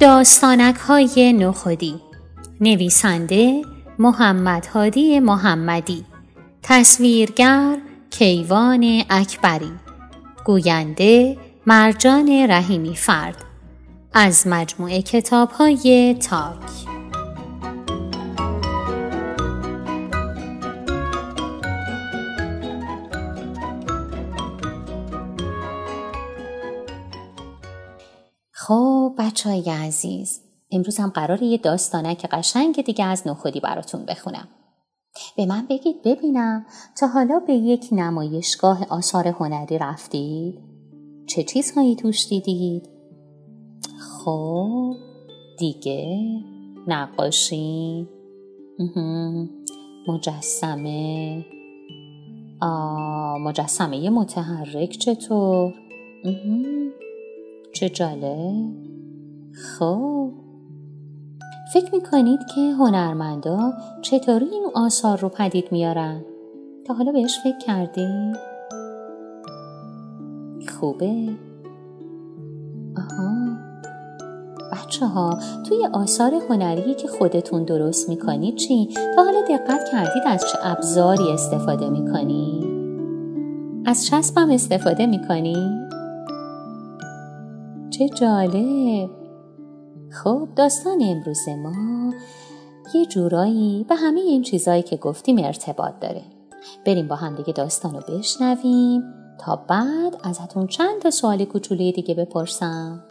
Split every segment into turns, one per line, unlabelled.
داستانک های نخودی. نویسنده محمد هادی محمدی. تصویرگر کیوان اکبری. گوینده مرجان رحیمی فرد. از مجموعه کتاب های تاک. خب بچه های عزیز امروز هم قرار یه داستانک قشنگ دیگه از نخودی براتون بخونم به من بگید ببینم تا حالا به یک نمایشگاه آثار هنری رفتید؟ چه چیزهایی توش دیدید؟ خب دیگه نقاشی مجسمه آه مجسمه متحرک چطور؟ چه جالب خب فکر می‌کنید که هنرمندا چطوری این آثار رو پدید میارن؟ تا حالا بهش فکر کردی؟ خوبه؟ آها بچه ها توی آثار هنری که خودتون درست می‌کنید چی؟ تا حالا دقت کردید از چه ابزاری استفاده می‌کنید؟ از چسبم استفاده می‌کنید؟ چه جالب. خب داستان امروز ما یه جورایی به همه این چیزهایی که گفتیم ارتباط داره. بریم با هم دیگه داستان رو بشنویم تا بعد ازتون چند تا سوال کوچولوی دیگه بپرسم.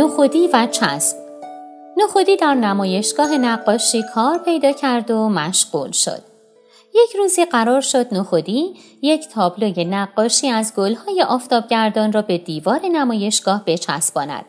نخودی و چسب نخودی در نمایشگاه نقاشی کار پیدا کرد و مشغول شد. یک روزی قرار شد نخودی یک تابلوی نقاشی از گلهای آفتابگردان را به دیوار نمایشگاه بچسباند.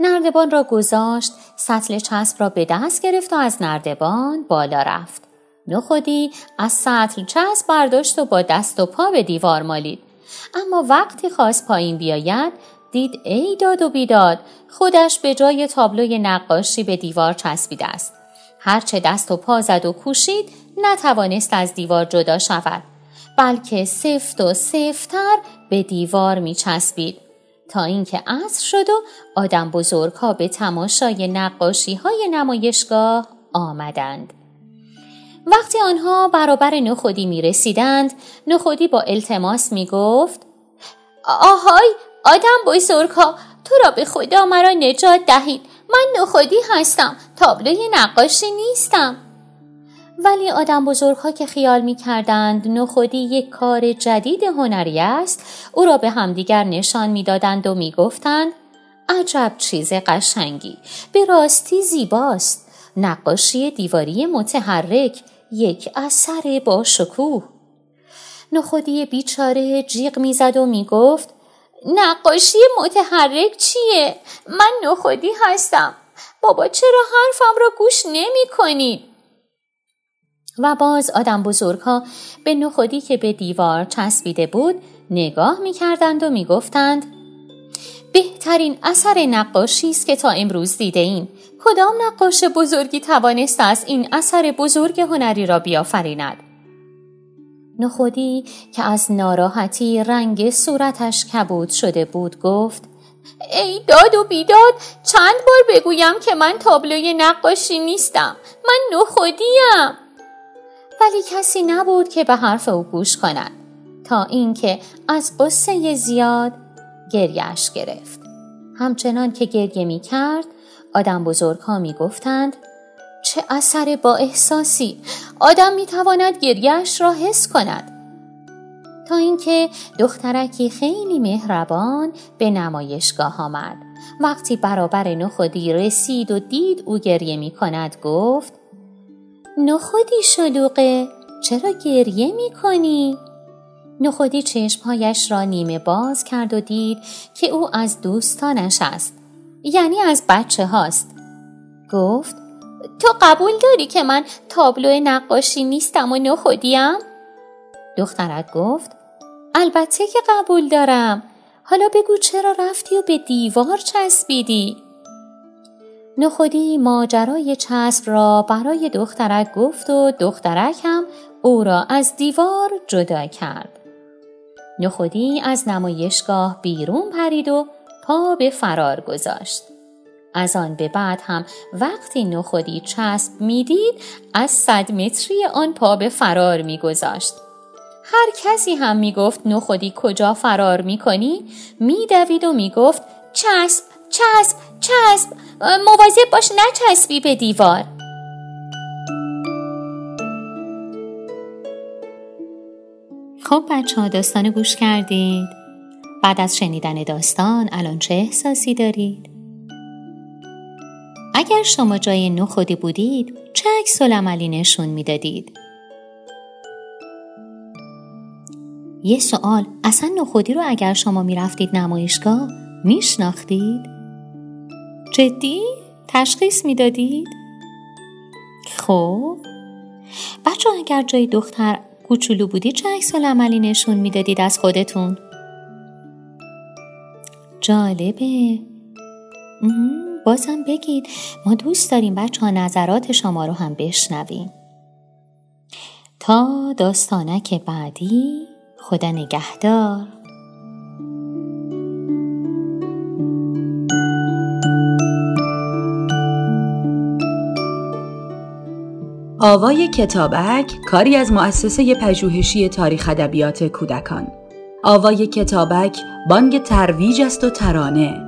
نردبان را گذاشت، سطل چسب را به دست گرفت و از نردبان بالا رفت. نخودی از سطل چسب برداشت و با دست و پا به دیوار مالید. اما وقتی خواست پایین بیاید دید ای داد و بیداد خودش به جای تابلوی نقاشی به دیوار چسبیده است. هرچه دست و پا زد و کوشید نتوانست از دیوار جدا شود بلکه سفت و سفتر به دیوار می چسبید تا اینکه عصر شد و آدم بزرگ ها به تماشای نقاشی های نمایشگاه آمدند. وقتی آنها برابر نخودی می رسیدند نخودی با التماس می گفت آهای آدم بزرگ ها تو را به خدا مرا نجات دهید. من نخودی هستم تابلوی نقاشی نیستم. ولی آدم بزرگ ها که خیال می کردند نخودی یک کار جدید هنری است او را به همدیگر نشان می دادند و می گفتند عجب چیز قشنگی به راستی زیباست. نقاشی دیواری متحرک یک اثر با شکوه نخودی بیچاره جیغ می‌زد و می‌گفت نقاشی متحرک چیه؟ من نخودی هستم بابا چرا حرفم را گوش نمی کنید؟ و باز آدم بزرگ ها به نخودی که به دیوار چسبیده بود نگاه می کردند و می گفتند بهترین اثر نقاشی است که تا امروز دیده ایم. کدام نقاش بزرگی توانست از این اثر بزرگ هنری را بیافریند؟ نخودی که از ناراحتی رنگ صورتش کبود شده بود گفت ای داد و بیداد چند بار بگویم که من تابلوی نقاشی نیستم من نخودیم. ولی کسی نبود که به حرف او گوش کند تا اینکه از قصه زیاد گریش گرفت. همچنان که گریه می کرد آدم بزرگ ها می گفتند چه اثر با احساسی! آدم می تواند گریهش را حس کند. تا اینکه دخترکی خیلی مهربان به نمایشگاه آمد. وقتی برابر نخودی رسید و دید او گریه می کند گفت نخودی شلوغه چرا گریه می کنی؟ نخودی چشمهایش را نیمه باز کرد و دید که او از دوستانش است یعنی از بچه هاست گفت تو قبول داری که من تابلو نقاشی نیستم و نخودیم؟ دخترک گفت البته که قبول دارم حالا بگو چرا رفتی و به دیوار چسبیدی؟ نخودی ماجرای چسب را برای دخترک گفت و دخترک هم او را از دیوار جدا کرد. نخودی از نمایشگاه بیرون پرید و پا به فرار گذاشت. از آن به بعد هم وقتی نخودی چسب می‌دید از صد متری آن پا به فرار میگذاشت. هر کسی هم می‌گفت نخودی کجا فرار می‌کنی میدوید و می‌گفت چسب چسب چسب مواظب باش نچسبی به دیوار خب بچه ها داستان گوش کردید بعد از شنیدن داستان الان چه احساسی دارید؟ اگر شما جای نخودی بودید چه عکس عملی نشون می‌دادید؟ یه سوال اصلا نخودی رو اگر شما می‌رفتید نمایشگاه میشناختید؟ جدی؟ تشخیص می‌دادید؟ خب بچه اگر جای دختر کوچولو بودید چه عکس عملی نشون می‌دادید از خودتون؟ جالبه بازم بگید ما دوست داریم بچه ها نظرات شما رو هم بشنویم. تا داستانک بعدی خدا نگهدار.
آوای کتابک کاری از مؤسسه پژوهشی تاریخ ادبیات کودکان. آوای کتابک بانگ ترویج است و ترانه.